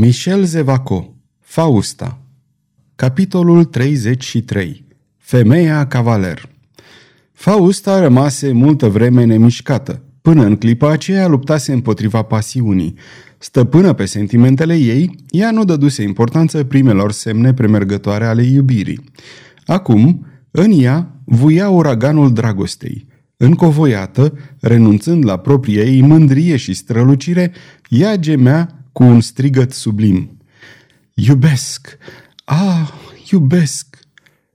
Michel Zevaco Fausta Capitolul 33 Femeia cavaler Fausta rămase multă vreme nemișcată. Până în clipa aceea luptase împotriva pasiunii. Stăpână pe sentimentele ei, ea nu dăduse importanță primelor semne premergătoare ale iubirii. Acum, în ea, vuia uraganul dragostei. Încovoiată, renunțând la propria ei mândrie și strălucire, ea gemea cu un strigăt sublim. Iubesc! Ah, iubesc!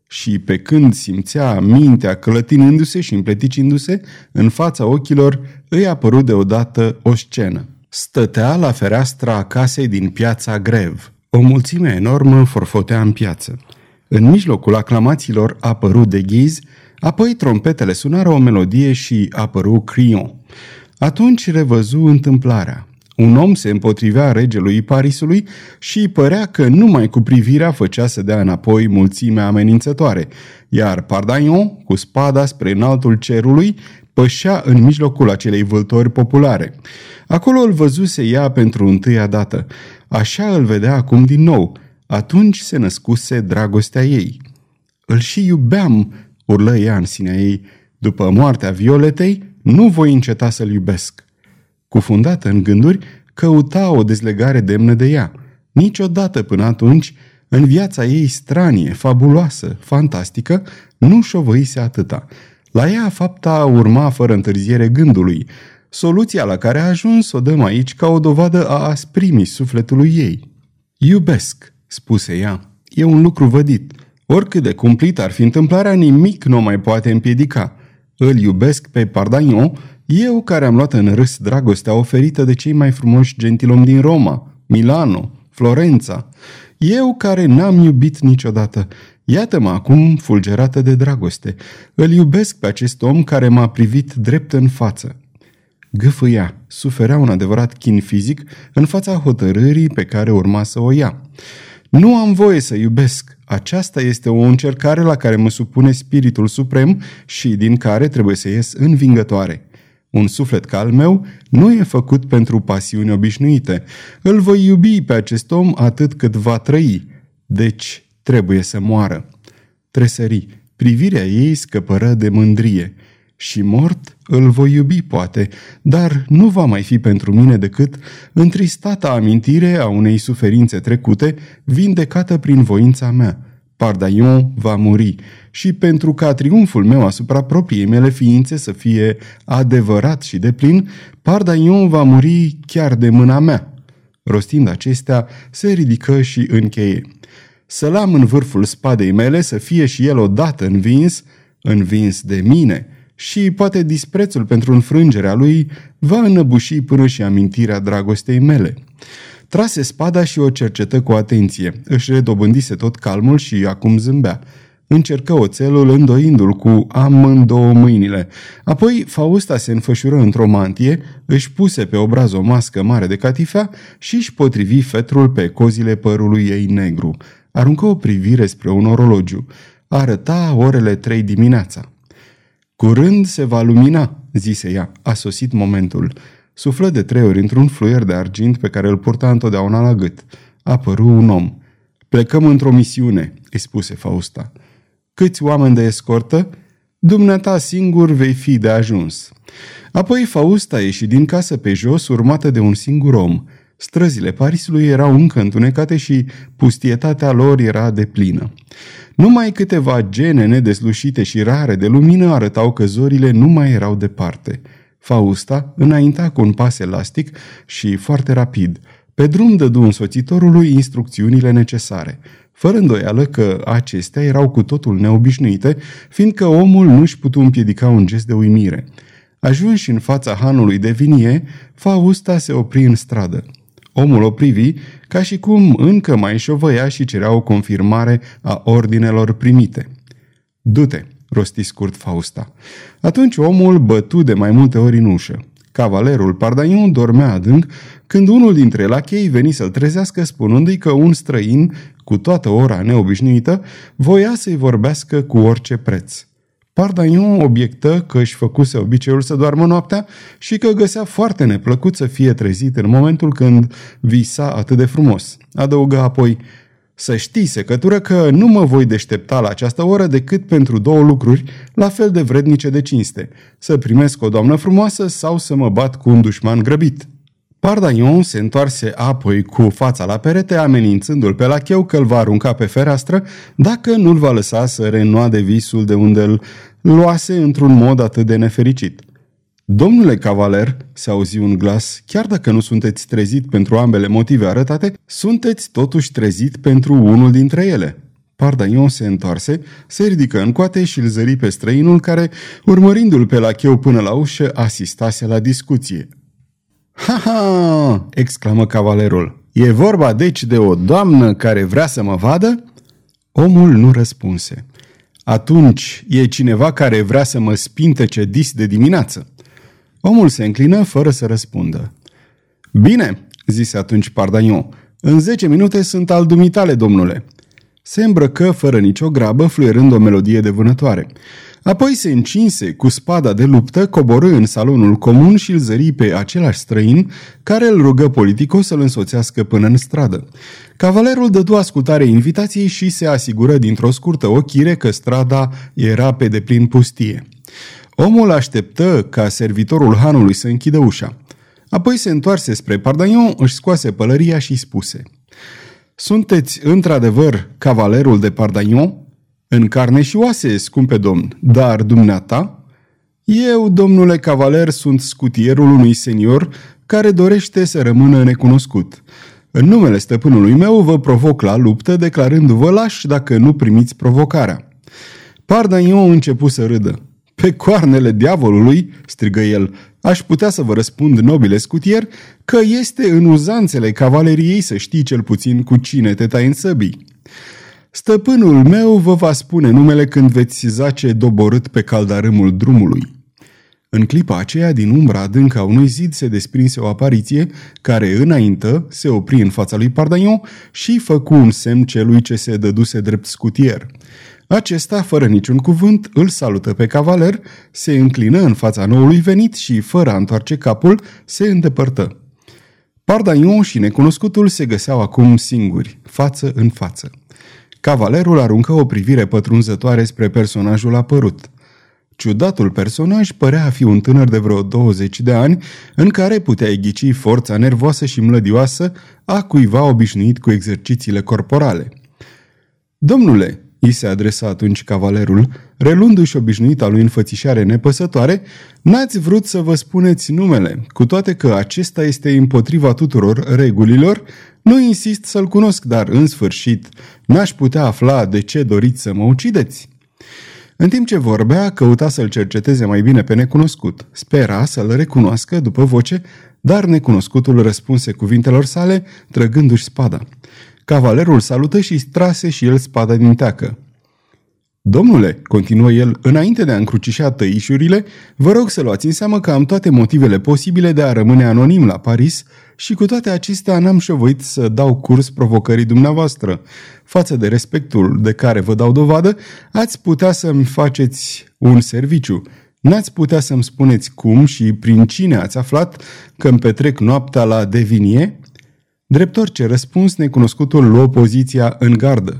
Și pe când simțea mintea clătinându-se și împleticindu-se, în fața ochilor îi apărut deodată o scenă. Stătea la fereastra casei din piața Grev. O mulțime enormă forfotea în piață. În mijlocul aclamațiilor apărut de ghiz, apoi trompetele sunară o melodie și apăru Crion. Atunci revăzu întâmplarea. Un om se împotrivea regelui Parisului și părea că numai cu privirea făcea să dea înapoi mulțimea amenințătoare, iar Pardagnon, cu spada spre înaltul cerului, pășea în mijlocul acelei vâltori populare. Acolo îl văzuse ea pentru întâia dată. Așa îl vedea acum din nou. Atunci se născuse dragostea ei. Îl și iubeam, urlă ea în sinea ei. După moartea Violetei, nu voi înceta să-l iubesc cufundată în gânduri, căuta o dezlegare demnă de ea. Niciodată până atunci, în viața ei stranie, fabuloasă, fantastică, nu șovăise atâta. La ea fapta urma fără întârziere gândului. Soluția la care a ajuns o dăm aici ca o dovadă a asprimii sufletului ei. Iubesc, spuse ea. E un lucru vădit. Oricât de cumplit ar fi întâmplarea, nimic nu mai poate împiedica. Îl iubesc pe Pardagnon eu care am luat în râs dragostea oferită de cei mai frumoși gentilomi din Roma, Milano, Florența. Eu care n-am iubit niciodată. Iată-mă acum fulgerată de dragoste. Îl iubesc pe acest om care m-a privit drept în față. Gâfâia, suferea un adevărat chin fizic în fața hotărârii pe care urma să o ia. Nu am voie să iubesc. Aceasta este o încercare la care mă supune spiritul suprem și din care trebuie să ies învingătoare. Un suflet ca al meu nu e făcut pentru pasiuni obișnuite. Îl voi iubi pe acest om atât cât va trăi. Deci trebuie să moară. Tresări. Privirea ei scăpără de mândrie. Și mort îl voi iubi, poate, dar nu va mai fi pentru mine decât întristata amintire a unei suferințe trecute, vindecată prin voința mea. Pardaion va muri și pentru ca triumful meu asupra propriei mele ființe să fie adevărat și deplin, Pardaion va muri chiar de mâna mea. Rostind acestea, se ridică și încheie. Să-l am în vârful spadei mele să fie și el odată învins, învins de mine, și poate disprețul pentru înfrângerea lui va înăbuși până și amintirea dragostei mele. Trase spada și o cercetă cu atenție. Își redobândise tot calmul și acum zâmbea. Încercă oțelul îndoindu-l cu amândouă mâinile. Apoi Fausta se înfășură într-o mantie, își puse pe obraz o mască mare de catifea și își potrivi fetrul pe cozile părului ei negru. Aruncă o privire spre un orologiu. Arăta orele trei dimineața. Curând se va lumina, zise ea. A sosit momentul. Suflă de trei ori într-un fluier de argint pe care îl purta întotdeauna la gât. Apăru un om. Plecăm într-o misiune, îi spuse Fausta. Câți oameni de escortă? Dumneata singur vei fi de ajuns. Apoi Fausta ieși din casă pe jos, urmată de un singur om. Străzile Parisului erau încă întunecate și pustietatea lor era de plină. Numai câteva gene nedeslușite și rare de lumină arătau că zorile nu mai erau departe. Fausta înainta cu un pas elastic și foarte rapid. Pe drum dădu însoțitorului instrucțiunile necesare, fără îndoială că acestea erau cu totul neobișnuite, fiindcă omul nu-și putu împiedica un gest de uimire. Ajunși în fața hanului de vinie, Fausta se opri în stradă. Omul o privi ca și cum încă mai șovăia și cerea o confirmare a ordinelor primite. Du-te, rosti scurt Fausta. Atunci omul bătu de mai multe ori în ușă. Cavalerul Pardaion dormea adânc când unul dintre lachei veni să-l trezească spunându-i că un străin, cu toată ora neobișnuită, voia să-i vorbească cu orice preț. Pardagnon obiectă că își făcuse obiceiul să doarmă noaptea și că găsea foarte neplăcut să fie trezit în momentul când visa atât de frumos. Adăugă apoi, să știi, secătură, că nu mă voi deștepta la această oră decât pentru două lucruri la fel de vrednice de cinste. Să primesc o doamnă frumoasă sau să mă bat cu un dușman grăbit. Pardagnon se întoarse apoi cu fața la perete, amenințându-l pe lacheu că îl va arunca pe fereastră dacă nu-l va lăsa să reînnoade visul de unde îl luase într-un mod atât de nefericit. Domnule cavaler, se auzi un glas, chiar dacă nu sunteți trezit pentru ambele motive arătate, sunteți totuși trezit pentru unul dintre ele. Pardaion se întoarse, se ridică în coate și îl zări pe străinul care, urmărindu-l pe lacheu până la ușă, asistase la discuție. Ha, ha! exclamă cavalerul. E vorba deci de o doamnă care vrea să mă vadă? Omul nu răspunse. Atunci e cineva care vrea să mă spintece dis de dimineață. Omul se înclină fără să răspundă. Bine, zise atunci Pardagnon, în zece minute sunt al dumitale, domnule. Se îmbrăcă fără nicio grabă, fluierând o melodie de vânătoare. Apoi se încinse cu spada de luptă, coborâ în salonul comun și îl zări pe același străin, care îl rugă politicos să-l însoțească până în stradă. Cavalerul dădu ascultare invitației și se asigură dintr-o scurtă ochire că strada era pe deplin pustie. Omul așteptă ca servitorul hanului să închidă ușa. Apoi se întoarse spre Pardagnon, își scoase pălăria și spuse Sunteți într-adevăr cavalerul de Pardagnon? În carne și oase, scumpe domn, dar dumneata? Eu, domnule cavaler, sunt scutierul unui senior care dorește să rămână necunoscut. În numele stăpânului meu vă provoc la luptă, declarându-vă lași dacă nu primiți provocarea. Pardagnon început să râdă. Pe coarnele diavolului, strigă el, aș putea să vă răspund, nobile scutier, că este în uzanțele cavaleriei să știi cel puțin cu cine te tai în săbii. Stăpânul meu vă va spune numele când veți zace doborât pe caldarâmul drumului. În clipa aceea, din umbra adâncă a unui zid, se desprinse o apariție care, înaintă, se opri în fața lui Pardagnon și făcu un semn celui ce se dăduse drept scutier. Acesta, fără niciun cuvânt, îl salută pe cavaler, se înclină în fața noului venit și, fără a întoarce capul, se îndepărtă. Pardagnon și necunoscutul se găseau acum singuri, față în față. Cavalerul aruncă o privire pătrunzătoare spre personajul apărut. Ciudatul personaj părea a fi un tânăr de vreo 20 de ani, în care putea ghici forța nervoasă și mlădioasă a cuiva obișnuit cu exercițiile corporale. Domnule, îi se adresa atunci cavalerul, relundu-și obișnuita lui înfățișare nepăsătoare, n-ați vrut să vă spuneți numele, cu toate că acesta este împotriva tuturor regulilor, nu insist să-l cunosc, dar în sfârșit n-aș putea afla de ce doriți să mă ucideți. În timp ce vorbea, căuta să-l cerceteze mai bine pe necunoscut. Spera să-l recunoască după voce, dar necunoscutul răspunse cuvintelor sale, trăgându-și spada. Cavalerul salută și strase și el spada din teacă. Domnule, continuă el, înainte de a încrucișa tăișurile, vă rog să luați în seamă că am toate motivele posibile de a rămâne anonim la Paris și cu toate acestea n-am șovăit să dau curs provocării dumneavoastră. Față de respectul de care vă dau dovadă, ați putea să-mi faceți un serviciu. N-ați putea să-mi spuneți cum și prin cine ați aflat că îmi petrec noaptea la Devinie? Drept orice răspuns, necunoscutul luă poziția în gardă.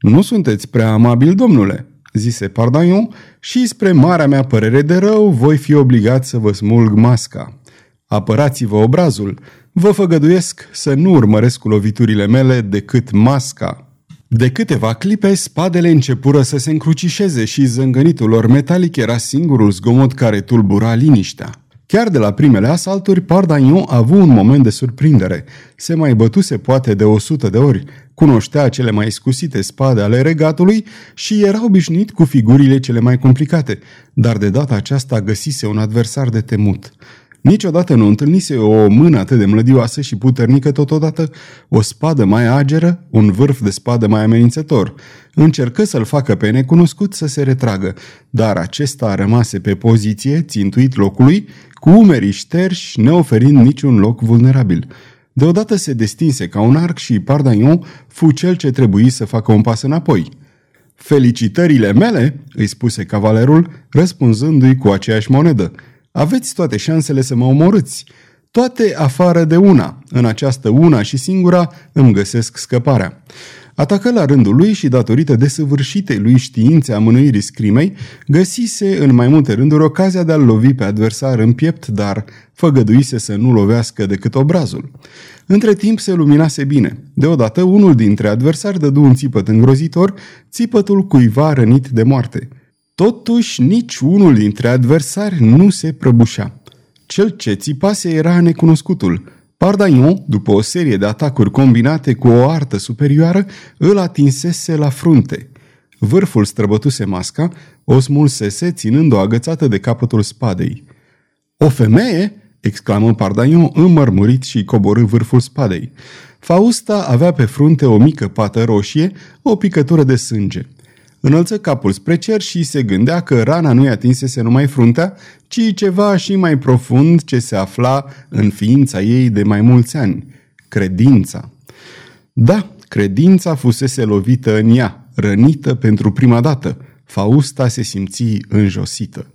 Nu sunteți prea amabil, domnule, zise Pardaion, și spre marea mea părere de rău voi fi obligat să vă smulg masca. Apărați-vă obrazul, vă făgăduiesc să nu urmăresc cu loviturile mele decât masca. De câteva clipe, spadele începură să se încrucișeze și zângănitul lor metalic era singurul zgomot care tulbura liniștea. Chiar de la primele asalturi, Pardagnon a avut un moment de surprindere. Se mai bătuse poate de o sută de ori, cunoștea cele mai scusite spade ale regatului și era obișnuit cu figurile cele mai complicate, dar de data aceasta găsise un adversar de temut. Niciodată nu întâlnise o mână atât de mlădioasă și puternică totodată, o spadă mai ageră, un vârf de spadă mai amenințător. Încercă să-l facă pe necunoscut să se retragă, dar acesta rămase pe poziție, țintuit locului, cu umerii șterși, neoferind niciun loc vulnerabil. Deodată se destinse ca un arc și Pardagnon fu cel ce trebuie să facă un pas înapoi. Felicitările mele, îi spuse cavalerul, răspunzându-i cu aceeași monedă. Aveți toate șansele să mă omorâți. Toate afară de una. În această una și singura îmi găsesc scăparea. Atacă la rândul lui și, datorită desăvârșitei lui științe a mânuirii scrimei, găsise în mai multe rânduri ocazia de a-l lovi pe adversar în piept, dar făgăduise să nu lovească decât obrazul. Între timp se luminase bine. Deodată, unul dintre adversari dădu un țipăt îngrozitor, țipătul cuiva rănit de moarte. Totuși, nici unul dintre adversari nu se prăbușea. Cel ce țipase era necunoscutul – Pardagnon, după o serie de atacuri combinate cu o artă superioară, îl atinsese la frunte. Vârful străbătuse masca, o smulsese ținând-o agățată de capătul spadei. O femeie?" exclamă Pardagnon înmărmurit și coborâ vârful spadei. Fausta avea pe frunte o mică pată roșie, o picătură de sânge. Înălță capul spre cer și se gândea că rana nu-i atinsese numai fruntea, ci ceva și mai profund ce se afla în ființa ei de mai mulți ani, credința. Da, credința fusese lovită în ea, rănită pentru prima dată. Fausta se simți înjosită.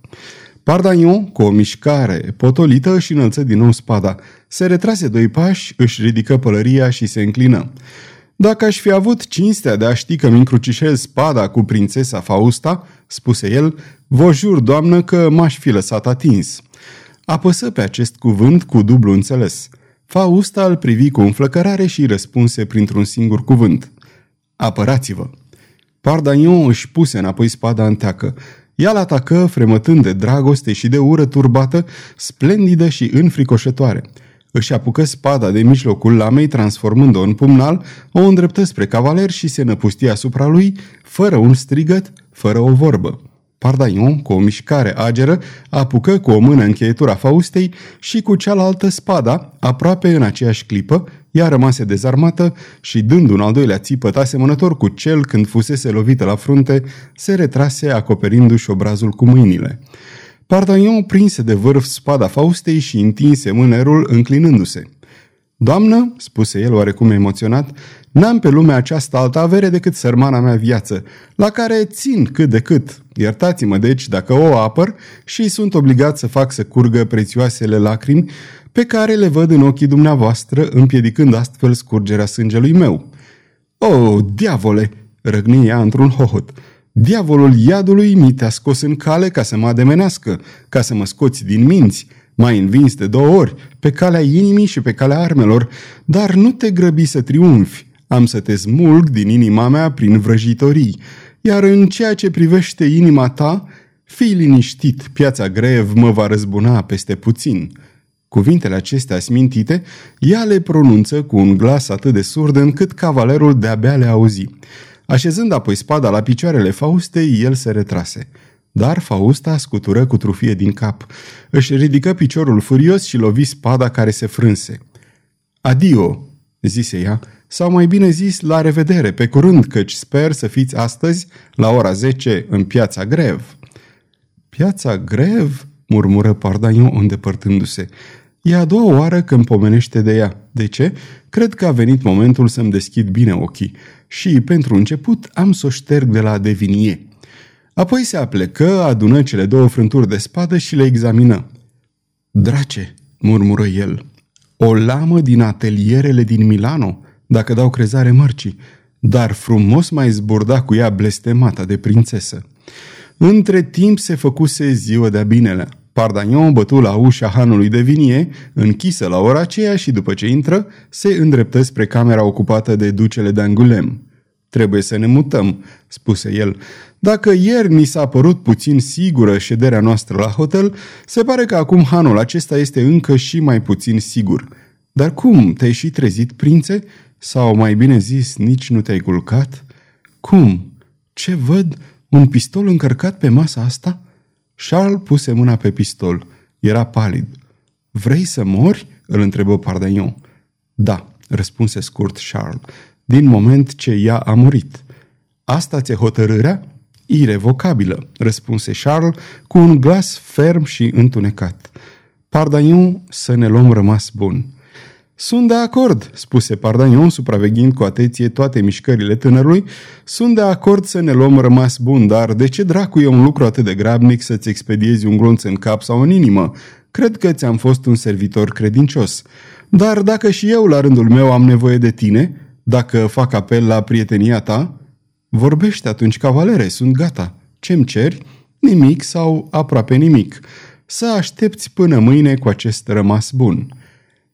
Pardagnon, cu o mișcare potolită, își înălță din nou spada. Se retrase doi pași, își ridică pălăria și se înclină. Dacă aș fi avut cinstea de a ști că mi încrucișez spada cu prințesa Fausta, spuse el, vă jur, doamnă, că m-aș fi lăsat atins. Apăsă pe acest cuvânt cu dublu înțeles. Fausta îl privi cu înflăcărare și răspunse printr-un singur cuvânt. Apărați-vă! Pardagnon își puse înapoi spada în teacă. Ea l atacă, fremătând de dragoste și de ură turbată, splendidă și înfricoșătoare – își apucă spada de mijlocul lamei, transformând-o în pumnal, o îndreptă spre cavaler și se năpustie asupra lui, fără un strigăt, fără o vorbă. Pardaion, cu o mișcare ageră, apucă cu o mână încheietura Faustei și cu cealaltă spada, aproape în aceeași clipă, ea rămase dezarmată și, dând un al doilea țipăt asemănător cu cel când fusese lovită la frunte, se retrase acoperindu-și obrazul cu mâinile. Pardagnon prinse de vârf spada Faustei și întinse mânerul înclinându-se. Doamnă, spuse el oarecum emoționat, n-am pe lumea aceasta altă avere decât sărmana mea viață, la care țin cât de cât. Iertați-mă deci dacă o apăr și sunt obligat să fac să curgă prețioasele lacrimi pe care le văd în ochii dumneavoastră, împiedicând astfel scurgerea sângelui meu. O, diavole!" răgni ea într-un hohot. Diavolul iadului mi te-a scos în cale ca să mă ademenească, ca să mă scoți din minți. M-ai învins de două ori, pe calea inimii și pe calea armelor, dar nu te grăbi să triumfi. Am să te smulg din inima mea prin vrăjitorii. Iar în ceea ce privește inima ta, fii liniștit, piața grev mă va răzbuna peste puțin. Cuvintele acestea smintite, ea le pronunță cu un glas atât de surd încât cavalerul de-abia le auzi. Așezând apoi spada la picioarele Faustei, el se retrase. Dar Fausta scutură cu trufie din cap. Își ridică piciorul furios și lovi spada care se frânse. Adio, zise ea, sau mai bine zis, la revedere, pe curând, căci sper să fiți astăzi, la ora 10, în piața Grev. Piața Grev? murmură Pardaion îndepărtându-se. E a doua oară când pomenește de ea. De ce? Cred că a venit momentul să-mi deschid bine ochii și, pentru început, am să o șterg de la devinie. Apoi se aplecă, adună cele două frânturi de spadă și le examină. Drace, murmură el, o lamă din atelierele din Milano, dacă dau crezare mărcii, dar frumos mai zburda cu ea blestemata de prințesă. Între timp se făcuse ziua de-a binelea. Pardagnon bătu la ușa hanului de vinie, închisă la ora aceea și după ce intră, se îndreptă spre camera ocupată de ducele de Angulem. Trebuie să ne mutăm, spuse el. Dacă ieri ni s-a părut puțin sigură șederea noastră la hotel, se pare că acum hanul acesta este încă și mai puțin sigur. Dar cum, te-ai și trezit, prințe? Sau mai bine zis, nici nu te-ai culcat? Cum? Ce văd? Un pistol încărcat pe masa asta?" Charles puse mâna pe pistol. Era palid. Vrei să mori?" îl întrebă Pardagnon. Da, răspunse scurt Charles, din moment ce ea a murit. Asta ți-e hotărârea?" Irevocabilă, răspunse Charles cu un glas ferm și întunecat. Pardagnon să ne luăm rămas bun. Sunt de acord, spuse Pardanion, supraveghind cu atenție toate mișcările tânărului. Sunt de acord să ne luăm rămas bun, dar de ce dracu e un lucru atât de grabnic să-ți expediezi un glonț în cap sau în inimă? Cred că ți-am fost un servitor credincios. Dar dacă și eu, la rândul meu, am nevoie de tine, dacă fac apel la prietenia ta, vorbește atunci, cavalere, sunt gata. Ce-mi ceri? Nimic sau aproape nimic. Să aștepți până mâine cu acest rămas bun.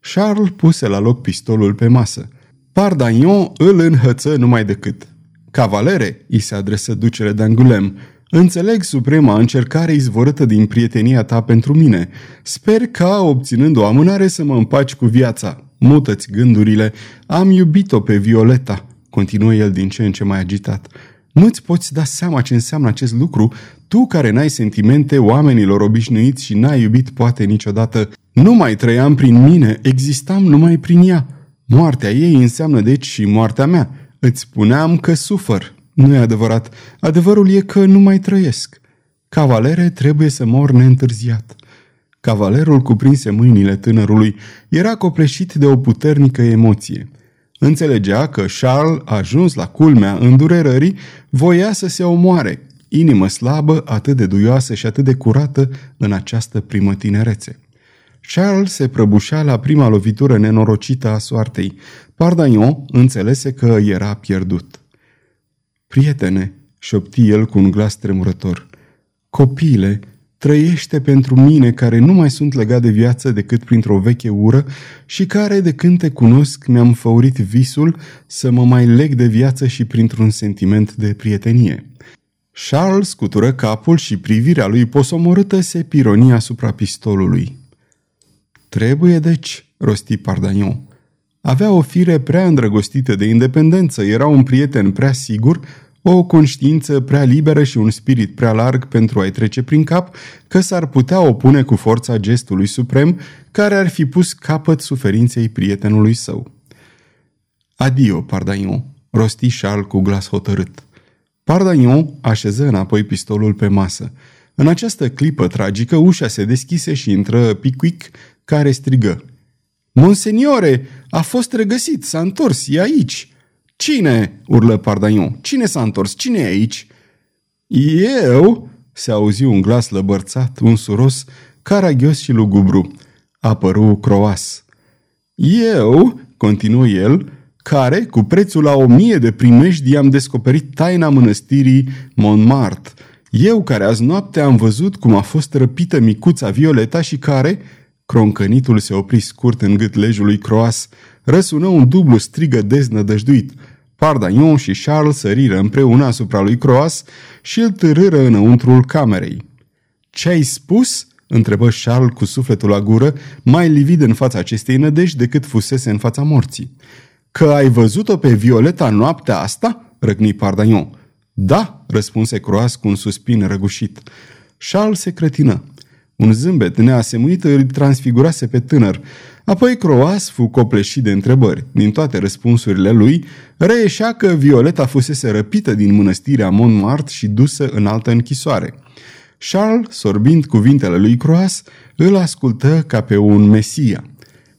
Charles puse la loc pistolul pe masă. Pardagnon îl înhăță numai decât. Cavalere, îi se adresă ducele d'Angulem, Înțeleg suprema încercare izvorâtă din prietenia ta pentru mine. Sper ca, obținând o amânare, să mă împaci cu viața. Mută-ți gândurile. Am iubit-o pe Violeta, continuă el din ce în ce mai agitat. Nu-ți poți da seama ce înseamnă acest lucru, tu care n-ai sentimente oamenilor obișnuiți și n-ai iubit poate niciodată. Nu mai trăiam prin mine, existam numai prin ea. Moartea ei înseamnă deci și moartea mea. Îți spuneam că sufăr, nu e adevărat. Adevărul e că nu mai trăiesc. Cavalere trebuie să mor neîntârziat. Cavalerul cuprinse mâinile tânărului. Era copleșit de o puternică emoție. Înțelegea că Charles, ajuns la culmea îndurerării, voia să se omoare, inimă slabă, atât de duioasă și atât de curată în această primă tinerețe. Charles se prăbușea la prima lovitură nenorocită a soartei. Pardagnon înțelese că era pierdut. Prietene, șopti el cu un glas tremurător, copile, trăiește pentru mine care nu mai sunt legat de viață decât printr-o veche ură și care, de când te cunosc, mi-am făurit visul să mă mai leg de viață și printr-un sentiment de prietenie. Charles scutură capul și privirea lui posomorâtă se pironia asupra pistolului. Trebuie, deci, rosti Pardagnon. Avea o fire prea îndrăgostită de independență, era un prieten prea sigur, o conștiință prea liberă și un spirit prea larg pentru a-i trece prin cap că s-ar putea opune cu forța gestului suprem care ar fi pus capăt suferinței prietenului său. Adio, Pardaion, rosti Charles cu glas hotărât. Pardaion așeză înapoi pistolul pe masă. În această clipă tragică, ușa se deschise și intră Pickwick, care strigă. Monseniore, a fost regăsit, s-a întors, e aici!" Cine?" urlă Pardaion. Cine s-a întors? Cine e aici?" Eu?" se auzi un glas lăbărțat, unsuros, caragios și lugubru. Apăru croas. Eu?" continuă el, care, cu prețul la o mie de primești, am descoperit taina mănăstirii Montmartre. Eu care azi noapte am văzut cum a fost răpită micuța Violeta și care, croncănitul se opri scurt în gât lejului croas, răsună un dublu strigă deznădăjduit. Pardagnon și Charles săriră împreună asupra lui Croas și îl târâră înăuntrul camerei. Ce ai spus?" întrebă Charles cu sufletul la gură, mai livid în fața acestei nădejdi decât fusese în fața morții. Că ai văzut-o pe Violeta noaptea asta?" răgni Pardagnon. Da," răspunse Croas cu un suspin răgușit. Charles se cretină. Un zâmbet neasemuit îl transfigurase pe tânăr. Apoi Croas fu copleșit de întrebări. Din toate răspunsurile lui, reieșea că Violeta fusese răpită din mănăstirea Montmartre și dusă în altă închisoare. Charles, sorbind cuvintele lui Croas, îl ascultă ca pe un mesia.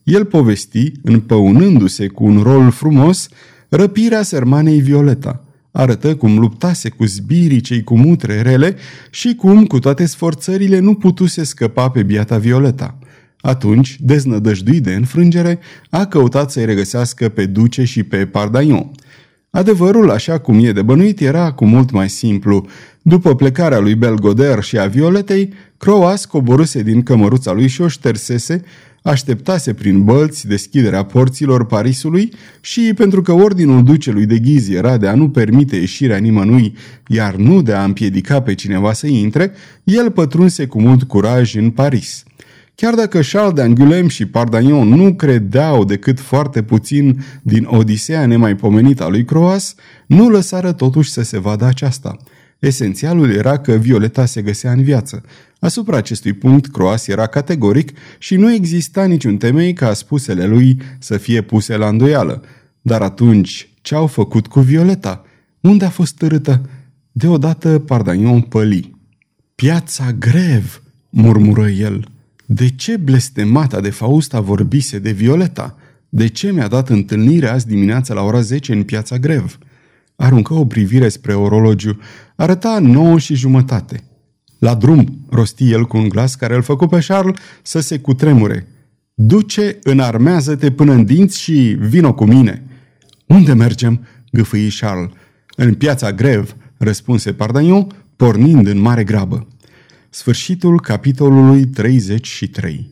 El povesti, împăunându-se cu un rol frumos, răpirea sermanei Violeta – Arătă cum luptase cu zbirii cei cu mutre rele și cum, cu toate sforțările, nu putuse scăpa pe biata Violeta. Atunci, deznădăjduit de înfrângere, a căutat să-i regăsească pe Duce și pe Pardaion. Adevărul, așa cum e de bănuit, era cu mult mai simplu. După plecarea lui Belgoder și a Violetei, Croas coboruse din cămăruța lui și o ștersese, așteptase prin bălți deschiderea porților Parisului și, pentru că ordinul ducelui de ghizi era de a nu permite ieșirea nimănui, iar nu de a împiedica pe cineva să intre, el pătrunse cu mult curaj în Paris. Chiar dacă Charles d'Angulem și Pardagnon nu credeau decât foarte puțin din Odiseea nemaipomenită a lui Croas, nu lăsară totuși să se vadă aceasta – Esențialul era că Violeta se găsea în viață. Asupra acestui punct, Croas era categoric și nu exista niciun temei ca spusele lui să fie puse la îndoială. Dar atunci, ce au făcut cu Violeta? Unde a fost târâtă? Deodată Pardagnon păli. Piața grev, murmură el. De ce blestemata de Fausta vorbise de Violeta? De ce mi-a dat întâlnire azi dimineața la ora 10 în piața Grev? Aruncă o privire spre orologiu. Arăta nouă și jumătate. La drum, rosti el cu un glas care îl făcu pe Charles să se cutremure. Duce, înarmează-te până în dinți și vino cu mine. Unde mergem? gâfâi Charles. În piața Grev, răspunse Pardaniu, pornind în mare grabă. Sfârșitul capitolului 33